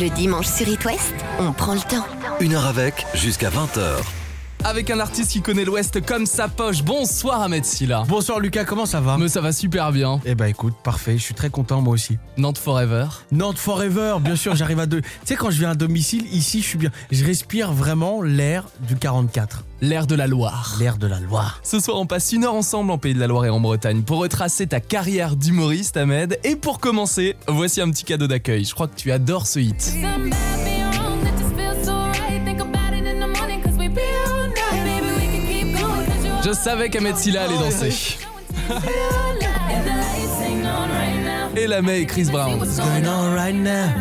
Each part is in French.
Le dimanche sur It on prend le temps. Une heure avec, jusqu'à 20h. Avec un artiste qui connaît l'Ouest comme sa poche. Bonsoir Ahmed Silla. Bonsoir Lucas, comment ça va Mais ça va super bien. Eh ben écoute, parfait, je suis très content moi aussi. Nantes Forever. Nantes Forever, bien sûr, j'arrive à deux. Tu sais, quand je viens à domicile, ici, je suis bien. Je respire vraiment l'air du 44, L'air de la Loire. l'air de la Loire. Ce soir, on passe une heure ensemble en Pays de la Loire et en Bretagne pour retracer ta carrière d'humoriste, Ahmed. Et pour commencer, voici un petit cadeau d'accueil. Je crois que tu adores ce hit. Je savais qu'Ahmed Silla allait danser. Et la May et Chris Brown. What's going on right now?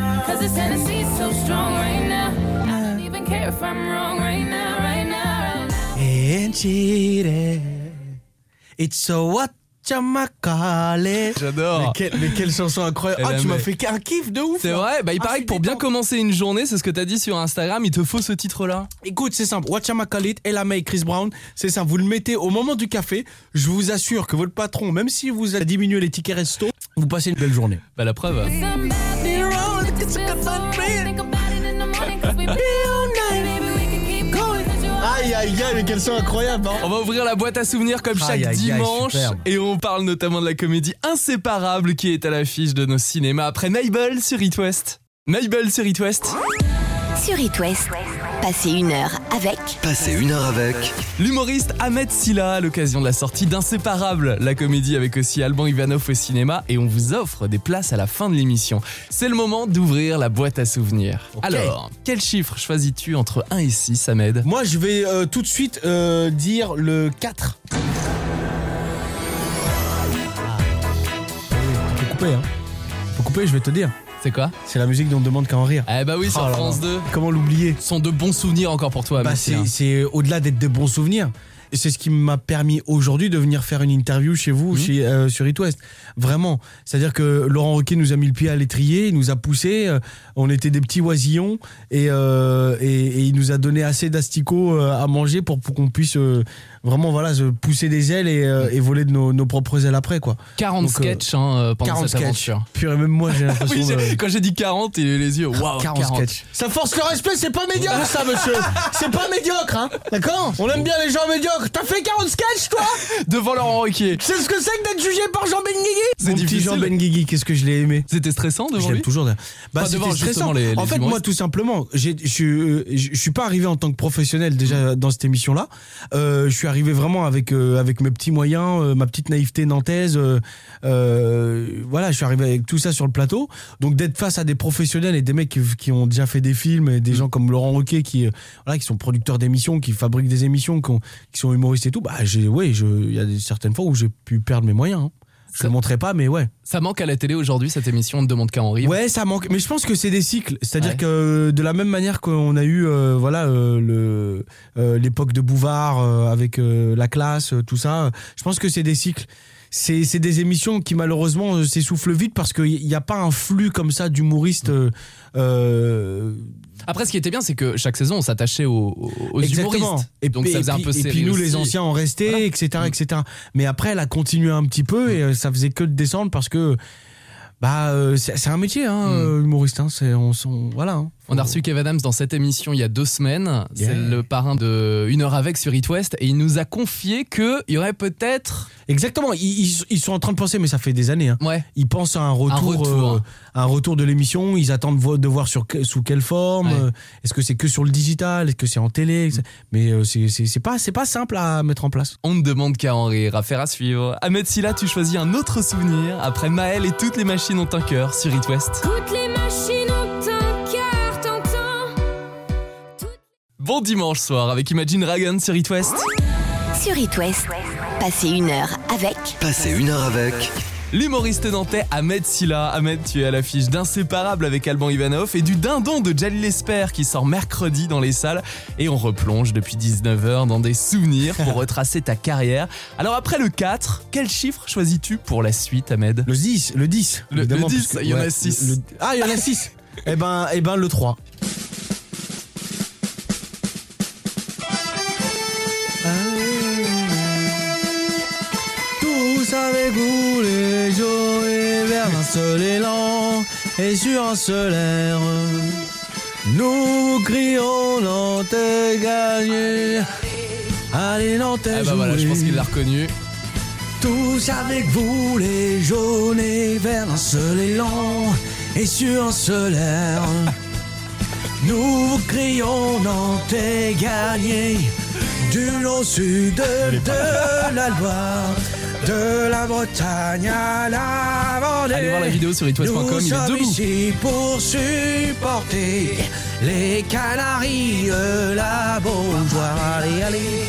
Ain't cheated. It's so what Mais J'adore. mais quelle chanson incroyable. Ah, ben, tu m'as fait un kiff de ouf. C'est vrai Bah il Ah, paraît c'est que pour bien commencer une journée, c'est ce que t'as dit sur Instagram, il te faut ce titre-là. Écoute, c'est simple. Watchamacalit, Ella May, Chris Brown, c'est ça. Vous le mettez au moment du café. Je vous assure que votre patron, même si vous a diminué les tickets resto, vous passez une belle journée. Bah la preuve. Aïe, aïe, aïe, mais quelle sont incroyables, hein. On va ouvrir la boîte à souvenirs comme chaque Aïe, aïe, aïe, dimanche et on parle notamment de la comédie Inséparable qui est à l'affiche de nos cinémas après Mabel sur It West. Mabel sur It West. Sur It West, passez une heure avec Passez une heure avec. L'humoriste Ahmed Silla à l'occasion de la sortie d'Inséparable, la comédie avec aussi Alban Ivanov au cinéma et on vous offre des places à la fin de l'émission. C'est le moment d'ouvrir la boîte à souvenirs. Alors, quel chiffre choisis-tu entre 1 et 6 Ahmed? Moi, je vais euh, tout de suite euh, dire le 4. Ah. Faut couper, hein. Faut couper, je vais te dire. C'est quoi C'est la musique dont on demande qu'à en rire. Eh bah oui, sur Oh France là. 2. Comment l'oublier Ce sont de bons souvenirs encore pour toi, Bah, c'est, au-delà d'être des bons souvenirs. Et C'est ce qui m'a permis aujourd'hui de venir faire une interview chez vous, Mhm. chez, euh, sur It West. Vraiment. C'est-à-dire que Laurent Roquet nous a mis le pied à l'étrier, il nous a poussé. euh, on était des petits oisillons et, euh, et, et il nous a donné assez d'asticots euh, à manger pour, pour qu'on puisse euh, vraiment voilà, se pousser des ailes et, euh, et voler de nos, nos propres ailes après. Quoi. 40 Donc, euh, sketchs hein, pendant 40 cette sketchs. aventure. Puis même moi, j'ai l'impression. Oui, j'ai- de- quand j'ai dit 40, il a eu les yeux. Waouh, 40 sketchs. Ça force le respect, c'est pas médiocre ça, monsieur. C'est pas médiocre, hein. D'accord On aime bien les gens médiocres. T'as fait 40 sketchs, toi Devant Laurent Ruquier. C'est ce que c'est que d'être jugé par Jean Benguigui C'est Mon petit difficile. Jean Benguigui, qu'est-ce que je l'ai aimé C'était stressant je devant l'aime lui toujours. d'ailleurs. Bah, Enfin, devant, stressant. les- les en fait, moi, tout simplement, je suis, euh, je je suis pas arrivé en tant que professionnel déjà dans cette émission-là. Euh, je suis arrivé vraiment avec euh, avec mes petits moyens, euh, ma petite naïveté nantaise. euh, euh, voilà, je suis arrivé avec tout ça sur le plateau. Donc d'être face à des professionnels et des mecs qui, qui ont déjà fait des films et des gens comme Laurent Roquet qui euh, voilà qui sont producteurs d'émissions, qui fabriquent des émissions, qui, ont- qui sont humoristes et tout. Bah, j'ai, ouais, il y a des, certaines fois où j'ai pu perdre mes moyens. hein. Je Ça- le montrerai pas, mais ouais. Ça manque à la télé aujourd'hui, cette émission, on ne demande qu'à en rire. Ouais, ça manque. Mais je pense que c'est des cycles. C'est-à-dire Ouais. que de la même manière qu'on a eu, euh, voilà, euh, le euh, l'époque de Bouvard euh, avec euh, la classe, euh, tout ça. euh, Je pense que c'est des cycles. C'est c'est des émissions qui malheureusement euh, s'essoufflent vite parce qu'il n'y a pas un flux comme ça d'humoristes. euh, euh, Après, ce qui était bien, c'est que chaque saison, on s'attachait aux, aux- Exactement. humoristes. Et Donc puis, ça faisait et un peu puis, et série puis nous, les anciens, on restait, Voilà. etc., Mm. etc. Mais après, elle a continué un petit peu et ça faisait que de descendre parce que bah c'est un métier, hein, Mm. humoriste. Hein, c'est on, s'en- voilà. hein. On a reçu Kev Adams dans cette émission il y a deux semaines. C'est le parrain de Une heure avec sur It West. Et il nous a confié qu'il y aurait peut-être. Exactement. Ils, sont en train de penser, mais ça fait des années. Hein. Ouais. Ils pensent à un retour, retour. euh, un retour de l'émission. Ils attendent vo- de voir sur sous quelle forme. Ouais. euh, Est-ce que c'est que sur le digital? Est-ce que c'est en télé? Etc. Mais euh, c'est pas c'est pas simple à mettre en place. On ne demande qu'à en rire. Affaire à suivre. Ahmed Silla, tu choisis un autre souvenir. Après Maël et toutes les machines ont un cœur sur It West. Toutes les machines Bon dimanche soir avec Imagine Dragon sur It West. sur It West, passez une heure avec Passez une heure avec. L'humoriste nantais Ahmed Silla. Ahmed, tu es à l'affiche d'Inséparable avec Alban Ivanov et du Dindon de Jalil Esper qui sort mercredi dans les salles. Et on replonge depuis 19h dans des souvenirs pour retracer ta carrière. Alors après le 4, quel chiffre choisis-tu pour la suite, Ahmed? Le 10, le 10. Le- le 10, parce que- il y en a ouais, six. le- le- ah, il y en a 6. eh ben eh ben le 3. Les jours et vers un seul élan et sur un seul air. Nous crions Nantais gagné. Allez Nantais Ah bah voilà, je pense qu'il l'a reconnu. Tous avec vous, les jaunes et verts, un seul élan et sur un seul air. Nous crions Nantais gagné du nord au sud de la Loire, de la Bretagne à la Vendée. Allez voir la vidéo sur itwest.com, il est debout. ici pour supporter les Canaries, la Beaujoire. Allez, allez,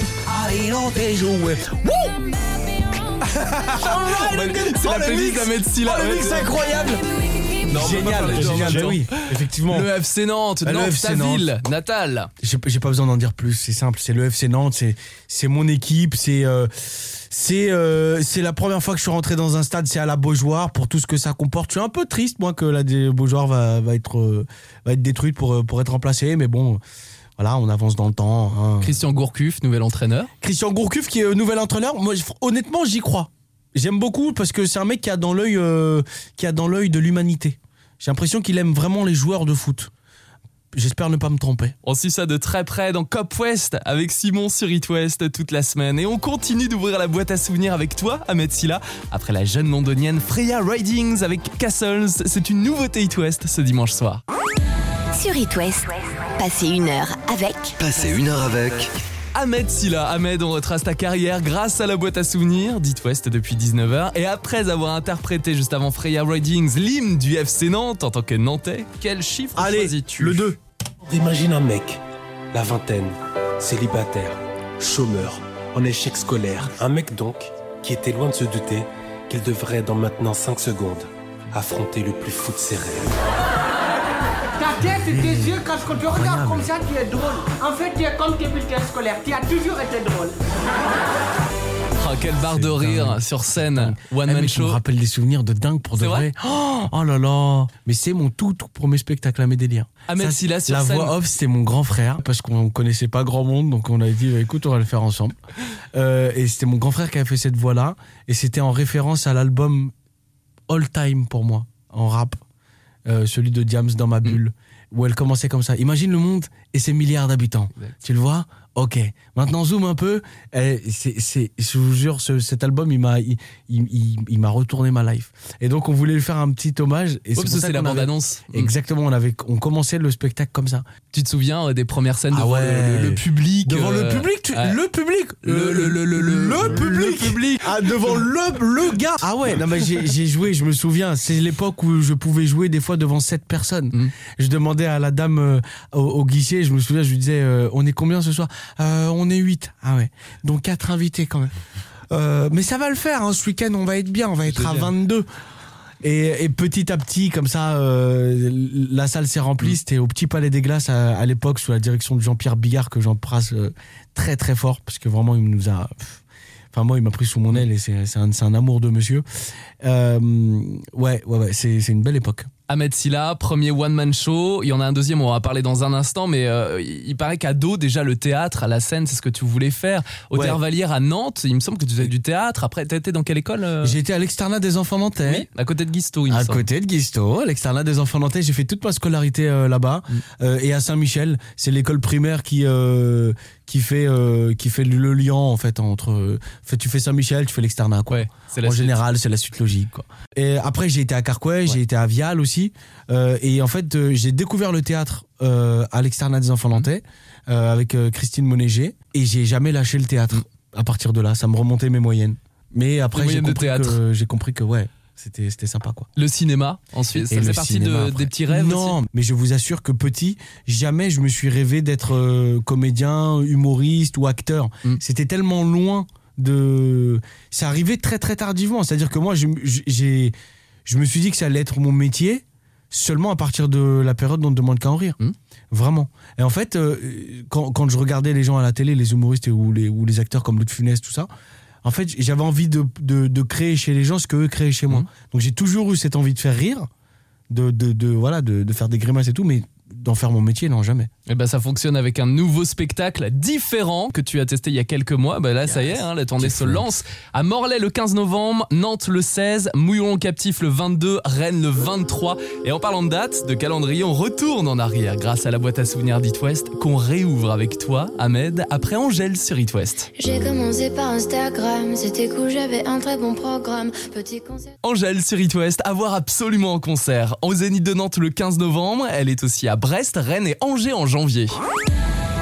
allez, Nantais jouer. Wouh C'est la playlist d'Ahmed Silla. Oh, le mix c'est- incroyable Non, pas même temps. oui, effectivement. Le FC Nantes, Bah, le Nantes, FC ta Nantes. ville natale. J'ai pas besoin d'en dire plus, c'est simple, c'est le FC Nantes, c'est c'est mon équipe, c'est euh, c'est euh, c'est la première fois que je suis rentré dans un stade, c'est à la Beaujoire pour tout ce que ça comporte. Je suis un peu triste moi que la Beaujoire va va être euh, va être détruite pour euh, pour être remplacée, mais bon voilà, on avance dans le temps. hein. Christian Gourcuff, nouvel entraîneur. Christian Gourcuff qui est euh, nouvel entraîneur. Moi, honnêtement, j'y crois. J'aime beaucoup parce que c'est un mec qui a dans l'œil, qui a dans l'œil de l'humanité. J'ai l'impression qu'il aime vraiment les joueurs de foot. J'espère ne pas me tromper. On suit ça de très près dans Cop West avec Simon sur It West toute la semaine. Et on continue d'ouvrir la boîte à souvenirs avec toi, Ahmed Silla, après la jeune londonienne Freya Ridings avec Castles. C'est une nouveauté It West ce dimanche soir. Sur It West, passez une heure avec Passez une heure avec. Ahmed Silla. Ahmed, on retrace ta carrière grâce à la boîte à souvenirs d'It West depuis 19h. Et après avoir interprété juste avant Freya Ridings l'hymne du FC Nantes en tant que Nantais, quel chiffre Allez, choisis-tu? le 2. Imagine un mec, la vingtaine, célibataire, chômeur, en échec scolaire. Un mec donc qui était loin de se douter qu'il devrait dans maintenant 5 secondes affronter le plus fou de ses rêves. Tête et tes yeux, quand je te regarde comme ça, tu es drôle. En fait, tu es comme tes bulletins scolaires. Tu as toujours été drôle. Oh, quelle barre de rire sur scène. One Eh, Man tu me Show. rappelles des souvenirs de dingue pour de vrai vrai. Oh, oh là là. Mais c'est mon tout, tout premier spectacle à mes délires. Ahmed Silla sur la scène. voix off, c'était mon grand frère parce qu'on connaissait pas grand monde, donc on a dit bah, écoute, on va le faire ensemble. Euh, et c'était mon grand frère qui avait fait cette voix-là, et c'était en référence à l'album All Time pour moi en rap, euh, celui de Diams dans Mm. ma bulle, où elle commençait comme ça. Imagine le monde et ses milliards d'habitants. Tu le vois Ok. Maintenant zoom un peu. Eh, c'est, c'est, je vous jure, ce- cet album, il m'a, il, il- il- il m'a retourné ma life. Et donc on voulait lui faire un petit hommage. Et Ouais, c'est parce pour que ça c'est la avait- bande-annonce. Mm. Exactement, on avait, on commençait le spectacle comme ça. Tu te souviens euh, des premières scènes Ah devant ouais. le, le- le public Devant euh, le public, tu- ouais. le public, Le- le- le- le- le- public, le public. Ah, devant le, le gars. Ah ouais, non mais j'ai joué, je me souviens, c'est l'époque où je pouvais jouer des fois devant sept personnes. Mhm. Je demandais à la dame euh, au, au guichet, je me souviens, je lui disais, euh, on est combien ce soir? Euh, On est 8. Ah ouais, donc quatre invités quand même. Euh, mais ça va le faire, hein, ce week-end on va être bien, on va être à Génial. 22. Et, et petit à petit, comme ça, euh, la salle s'est remplie. C'était au Petit Palais des Glaces à, à l'époque, sous la direction de Jean-Pierre Billard, que j'embrasse euh, très très fort, parce que vraiment, il nous a. pff, Enfin, moi, il m'a pris sous mon aile et c'est un, amour de monsieur. Euh, ouais, ouais, ouais, c'est une belle époque. Ahmed Silla, premier one-man show. Il y en a un deuxième, on va parler dans un instant, mais euh, il paraît qu'à dos, déjà, le théâtre, à la scène, c'est ce que tu voulais faire. Au Ouais. Théâtre Vallière à Nantes, il me semble que tu faisais du théâtre. Après, t'as été dans quelle école euh J'ai été à l'externat des enfants nantais. Oui, à côté de Guisto, il me À semble. côté de Guisto, à l'externat des enfants nantais, j'ai fait toute ma scolarité euh, là-bas Mm. Et à Saint-Michel, c'est l'école primaire qui euh, qui fait euh, qui fait le lien en fait entre euh, fait tu fais Saint-Michel, tu fais l'externat quoi. Ouais, en suite. général, c'est la suite logique quoi. Et après j'ai été à Carquois, j'ai été à Vial aussi Euh, et en fait j'ai découvert le théâtre euh, à l'externat des enfants nantais euh, avec Christine Monéger et j'ai jamais lâché le théâtre à partir de là, ça me remontait mes moyennes. Mais après j'ai compris que j'ai compris que ouais, c'était c'était sympa quoi. Le cinéma, ensuite, ça Et fait le partie cinéma, de- des petits rêves Non, aussi? mais je vous assure que petit, jamais je me suis rêvé d'être euh, comédien, humoriste ou acteur. Mm. C'était tellement loin de. Ça arrivait très très tardivement. C'est-à-dire que moi, j'ai, je me suis dit que ça allait être mon métier seulement à partir de la période dont on ne demande qu'à en rire. Mm. Vraiment. Et en fait, euh, quand, quand je regardais les gens à la télé, les humoristes et- ou les, ou les acteurs comme Louis de Funès, tout ça, en fait, j'avais envie de, de, de créer chez les gens ce que eux créaient chez moi. Mhm. Donc j'ai toujours eu cette envie de faire rire, de, de, de- voilà, de, de faire des grimaces et tout, mais d'en faire mon métier, non, jamais. Et ben ça fonctionne avec un nouveau spectacle différent que tu as testé il y a quelques mois. Bah là ça y est, hein, la tournée se lance à Morlaix le 15 novembre, Nantes le 16, Mouillon captif le 22, Rennes le 23. Et en parlant de date, de calendrier, on retourne en arrière grâce à la boîte à souvenirs d'It West qu'on réouvre avec toi, Ahmed, après Angèle sur It West. J'ai commencé par Instagram, c'était cool, j'avais un très bon programme. Petit concert. Angèle sur It West, à voir absolument en concert. Au Zénith de Nantes le 15 novembre, elle est aussi à Brest, Rennes et Angers en janvier.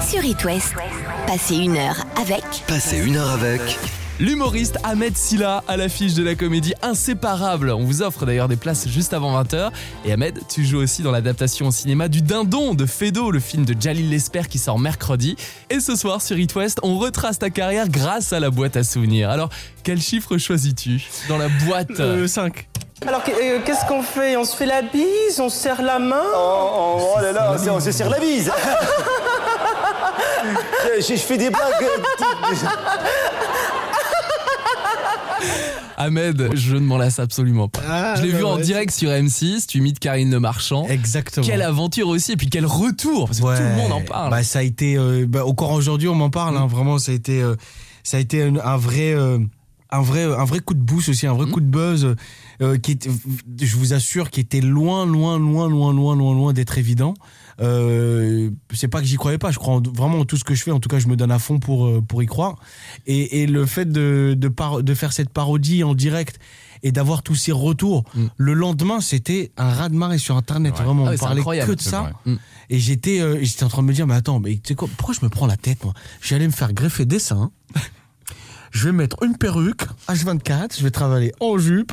Sur It West, passez une heure avec Passez une heure avec. L'humoriste Ahmed Silla à l'affiche de la comédie Inséparable. On vous offre d'ailleurs des places juste avant 20h. Et Ahmed, tu joues aussi dans l'adaptation au cinéma du Dindon de Fedo, le film de Jalil Lesper qui sort mercredi. Et ce soir sur It West, on retrace ta carrière grâce à la boîte à souvenirs. Alors, quel chiffre choisis-tu dans la boîte 5. Alors euh, qu'est-ce qu'on fait? On se fait la bise? On se serre la main? Oh, oh, oh là là, on se serre la bise. je, je fais des blagues. Ahmed, je ne m'en lasse absolument pas. Ah, je l'ai bah vu en ouais. direct sur M6, tu imites Karine Le Marchand. Exactement. Quelle aventure aussi, et puis quel retour, parce que tout le monde en parle. Bah, ça a été, euh, bah, encore aujourd'hui, on m'en parle. hein, vraiment, ça a été, euh, ça a été un, un vrai, euh, un vrai, un vrai coup de boost aussi, un vrai coup de buzz qui était, je vous assure, qui était loin, loin, loin, loin, loin, loin, loin d'être évident. Euh, c'est pas que j'y croyais pas, je crois en- vraiment en tout ce que je fais. En tout cas, je me donne à fond pour euh, pour y croire. Et, et le fait de de, par- de faire cette parodie en direct et d'avoir tous ces retours, Mm. le lendemain, c'était un raz de marée sur Internet. Ouais. Vraiment, Ah on ouais, c'est parlait incroyable, que de ça. vrai. Mm. Et j'étais euh, j'étais en train de me dire, mais attends, mais tu sais quoi, pourquoi je me prends la tête, moi? J'allais me faire greffer des seins. Je vais mettre une perruque, H24, je vais travailler en jupe,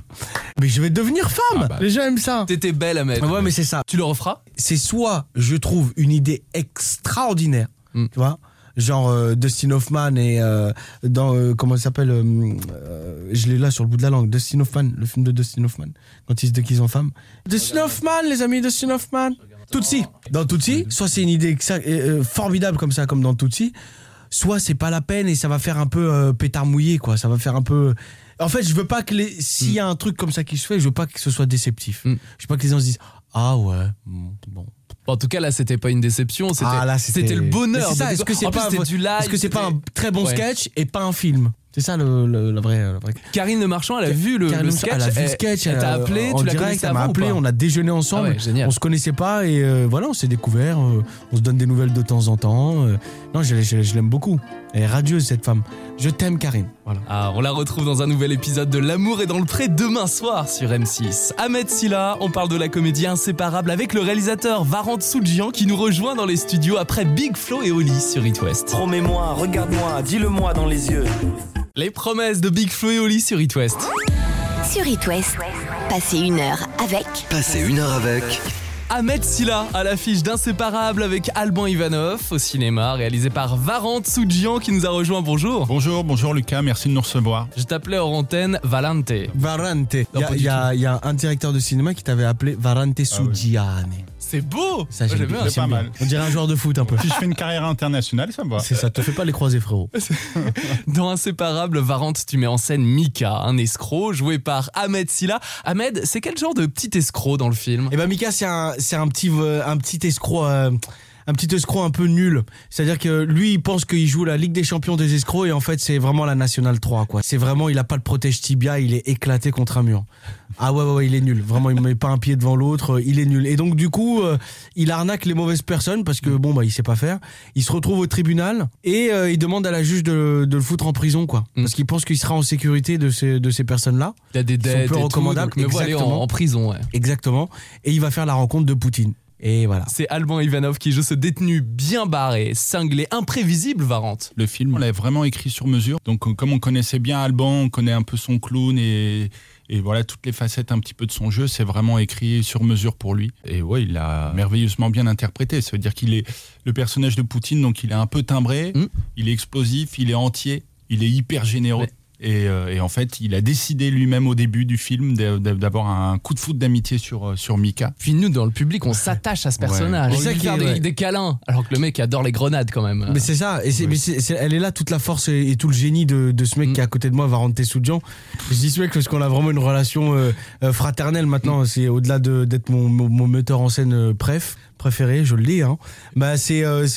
mais je vais devenir femme. Ah bah. Les gens aiment ça. T'étais belle, Ahmed. Ouais, mais c'est ça. Tu le referas? C'est soit je trouve une idée extraordinaire, Mm. tu vois, genre euh, Dustin Hoffman et euh, dans euh, comment ça s'appelle, je l'ai là sur le bout de la langue, Dustin Hoffman, le film de Dustin Hoffman, quand il se déguise en femme. Dustin Hoffman, les amis, Dustin Hoffman. Tootsie. Dans Tootsie, soit c'est une idée formidable comme ça, comme dans Tootsie, soit c'est pas la peine et ça va faire un peu euh, pétard mouillé, quoi. Ça va faire un peu. En fait, je veux pas que les. S'il y a un truc comme ça qui se fait, je veux pas que ce soit déceptif. Mm. Je veux pas que les gens se disent Ah ouais, bon. En tout cas, là, c'était pas une déception, c'était Ah c'était le bonheur. C'est ça, est-ce que c'est plus, pas, c'était du live est-ce que c'est pas un très bon Ouais. sketch et pas un film? C'est ça le, le- la vraie. La vraie... Karine Le Marchand, elle a vu le, sketch. Elle a vu le sketch. Elle t'a a- appelé, en tu la direct, elle m'a appelé, pas on a déjeuné ensemble. Ah ouais. On se connaissait pas et euh, voilà, on s'est découvert. euh, on se donne des nouvelles de temps en temps. euh. non, je, je- je l'aime beaucoup. Elle est radieuse cette femme. Je t'aime, Karine. Voilà. Ah, on la retrouve dans un nouvel épisode de L'amour est dans le pré demain soir sur M6. Ahmed Silla, on parle de la comédie inséparable avec le réalisateur Varant Soudjian qui nous rejoint dans les studios après Big Flo et Oli sur It West. Promets-moi, regarde-moi, dis-le-moi dans les yeux. Les promesses de Big Flo et Oli sur It West. Sur It West, passez une heure avec Passez une heure avec. Ahmed Silla à l'affiche d'Inséparable avec Alban Ivanov au cinéma, réalisé par Varant Soudjian qui nous a rejoint. Bonjour. Bonjour, bonjour Lucas, merci de nous recevoir. Je t'appelais hors antenne Valente. Varante. Il y, a- y y un directeur de cinéma qui t'avait appelé Varante Ah Sugiane. C'est beau. Ça, j'aime bien. C'est pas mal. On dirait un joueur de foot un peu. Si je fais une carrière internationale, ça me va. C'est ça, te fais pas les croiser, frérot. Dans Inséparable, Varante, tu mets en scène Mika, un escroc joué par Ahmed Silla. Ahmed, c'est quel genre de petit escroc dans le film? Et ben Mika, c'est un, c'est un petit, euh, un petit escroc. euh, un petit escroc un peu nul. C'est-à-dire que lui, il pense qu'il joue la Ligue des Champions des escrocs et en fait, c'est vraiment la Nationale 3, quoi. C'est vraiment, il a pas de protège tibia, il est éclaté contre un mur. Ah ouais, ouais, ouais, il est nul. Vraiment, il met pas un pied devant l'autre, euh, il est nul. Et donc, du coup, euh, il arnaque les mauvaises personnes parce que bon, bah, il sait pas faire. Il se retrouve au tribunal et euh, il demande à la juge de, de le foutre en prison, quoi. Mm. Parce qu'il pense qu'il sera en sécurité de ces, de ces personnes-là. Il y a des Ils sont dettes peu et tout, recommandables, donc me voilà en, prison. ouais. Exactement. Et il va faire la rencontre de Poutine. Et voilà. C'est Alban Ivanov qui joue ce détenu bien barré, cinglé, imprévisible, Varante. Le film, on l'a vraiment écrit sur mesure. Donc, euh, comme on connaissait bien Alban, on connaît un peu son clown et, et voilà toutes les facettes un petit peu de son jeu, c'est vraiment écrit sur mesure pour lui. Et ouais, il a merveilleusement bien interprété. Ça veut dire qu'il est le personnage de Poutine, donc il est un peu timbré, Mm. il est explosif, il est entier, il est hyper généreux. Ouais. Et, euh, et en fait, il a décidé lui-même au début du film d'a- d'a- d'avoir un coup de foot d'amitié sur, euh, sur Mika. Puis nous, dans le public, on s'attache à ce personnage. Ouais. On C'est ça lui qui fait est- des, ouais. des câlins. Alors que le mec adore les grenades quand même. Mais c'est ça, et mais elle est là toute la force et, et tout le génie de, de ce mec Mm. qui est à côté de moi, Varante Soudian. Je dis ce mec parce qu'on a vraiment une relation euh, fraternelle maintenant. C'est au-delà de, d'être mon, mon, mon metteur en scène euh, préf, préféré, je le dis. Hein. Bah c'est, euh,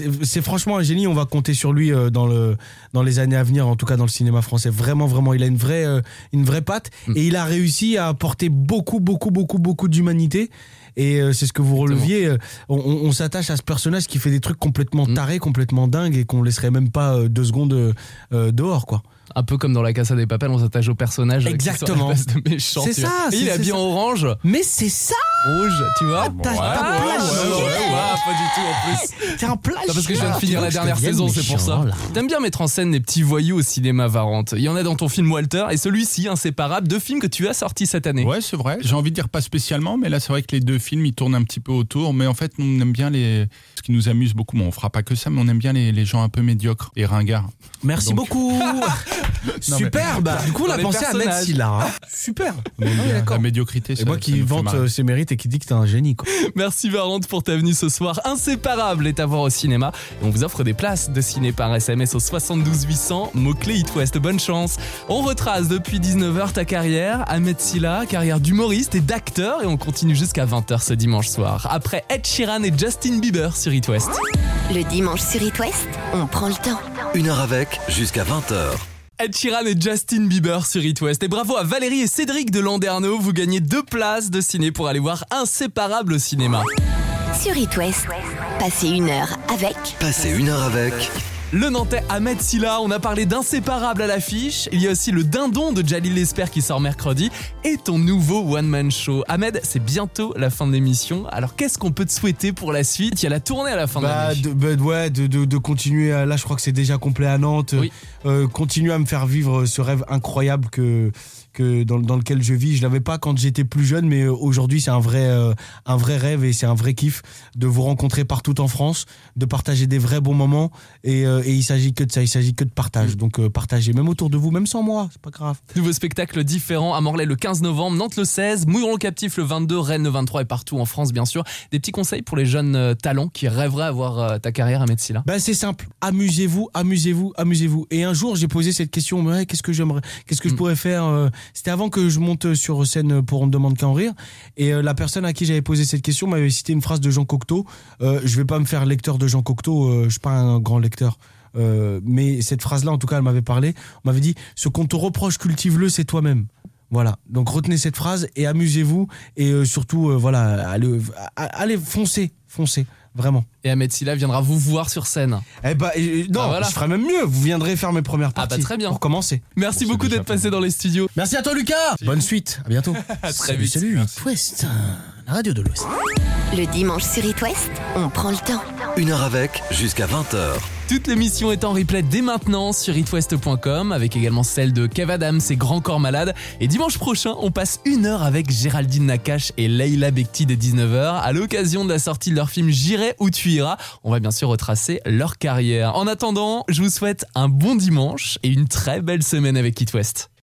franchement un génie. On va compter sur lui euh, dans le dans les années à venir, en tout cas dans le cinéma français. Vraiment, vraiment, il a une vraie euh, une vraie patte Mm. et il a réussi à apporter beaucoup, beaucoup, beaucoup, beaucoup d'humanité. Et euh, c'est ce que vous releviez. euh, On, s'attache à ce personnage qui fait des trucs complètement Mm. tarés, complètement dingues et qu'on laisserait même pas deux secondes dehors, quoi. Un peu comme dans la Casa des Papels, on s'attache au personnage. Exactement. de méchants, C'est vois. ça, Et il est habillé c'est en orange, Mais c'est ça rouge, tu vois. t'as- Ouais, t'as ouais, plagié. ouais, ouais, ouais, pas du tout en plus. C'est un plagiat Non, parce que je viens de finir la dernière saison, c'est pour ça. méchant, là T'aimes bien mettre en scène des petits voyous au cinéma Varante. Il y en a dans ton film Walter et celui-ci, Inséparable, deux films que tu as sortis cette année. Ouais, c'est vrai. J'ai envie de dire pas spécialement, mais là, c'est vrai que les deux films, ils tournent un petit peu autour. Mais en fait, nous, on aime bien les. Ce qui nous amuse beaucoup, bon, on fera pas que ça, mais on aime bien les, les gens un peu médiocres et ringards. Merci Donc- beaucoup Superbe Du coup, on a pensé à mettre personnages. Silla. hein. Super Ah oui, bien d'accord. la médiocrité. Et ça- moi ça qui nous fait vante marrer. euh, ses mérites et qui dit que t'es un génie, quoi. Merci Varante pour ta venue ce soir. Inséparable est à voir au cinéma. Et on vous offre des places de ciné par SMS au 72 800. Mot-clé It West. Bonne chance. On retrace depuis 19h ta carrière. Ahmed Silla, carrière d'humoriste et d'acteur. Et on continue jusqu'à 20h ce dimanche soir. Après Ed Sheeran et Justin Bieber sur It West. Le dimanche sur It West, on prend le temps. Une heure avec jusqu'à 20h. Ed Sheeran et Justin Bieber sur It West. Et bravo à Valérie et Cédric de Landerneau. Vous gagnez deux places de ciné pour aller voir Inséparable au cinéma. Sur It West, passez une heure avec Passez une heure avec Le Nantais Ahmed Silla, on a parlé d'inséparable à l'affiche. Il y a aussi le dindon de Jalil Lesper qui sort mercredi et ton nouveau one-man show. Ahmed, c'est bientôt la fin de l'émission. Alors qu'est-ce qu'on peut te souhaiter pour la suite? Il y a la tournée à la fin de Bah, l'année. de, bah, ouais, de, de, de continuer. à- Là, je crois que c'est déjà complet à Nantes. Oui. Euh, continuer à me faire vivre ce rêve incroyable que, que dans, dans lequel je vis. Je l'avais pas quand j'étais plus jeune, mais euh, aujourd'hui, c'est un vrai, euh, un vrai rêve et c'est un vrai kiff de vous rencontrer partout en France, de partager des vrais bons moments. Et, euh, et il s'agit que de ça, il s'agit que de partage. Donc, euh, partagez, même autour de vous, même sans moi, c'est pas grave. Nouveau spectacle différent à Morlaix le 15 novembre, Nantes le 16, Mouillon le Captif le 22, Rennes le 23 et partout en France bien sûr. Des petits conseils pour les jeunes talents qui rêveraient avoir ta carrière Ahmed Silla. Ben c'est simple, amusez-vous, amusez-vous, amusez-vous. Et un jour, j'ai posé cette question, mais qu'est-ce que j'aimerais, qu'est-ce que je Mm. pourrais faire C'était avant que je monte sur scène pour On ne demande qu'à en rire. Et euh, la personne à qui j'avais posé cette question m'avait cité une phrase de Jean Cocteau. Euh, je vais pas me faire lecteur de Jean Cocteau, euh, je suis pas un grand lecteur. Euh, mais cette phrase-là, en tout cas, elle m'avait parlé. On m'avait dit, ce qu'on te reproche, cultive-le, c'est toi-même. Voilà. Donc retenez cette phrase et amusez-vous et euh, surtout, voilà, allez, allez, foncez, foncez, vraiment. Et Ahmed Silla viendra vous voir sur scène. Eh bah, euh, non, Ah, voilà. je ferai même mieux. Vous viendrez faire mes premières Ah, bah, parties. très bien. Pour commencer. Merci beaucoup d'être pas passé dans les studios. Merci à toi, Lucas. Bonne suite. À bientôt. Très Salut, vite. Salut, It West, la radio de l'Ouest. le dimanche sur It West, on prend le temps. Une heure avec jusqu'à 20h. Toute l'émission est en replay dès maintenant sur itwest.com avec également celle de Kev Adams et Grand Corps Malade. Et dimanche prochain, on passe une heure avec Géraldine Nakache et Leila Bekti dès 19h à l'occasion de la sortie de leur film J'irai où tu iras. On va bien sûr retracer leur carrière. En attendant, je vous souhaite un bon dimanche et une très belle semaine avec It West.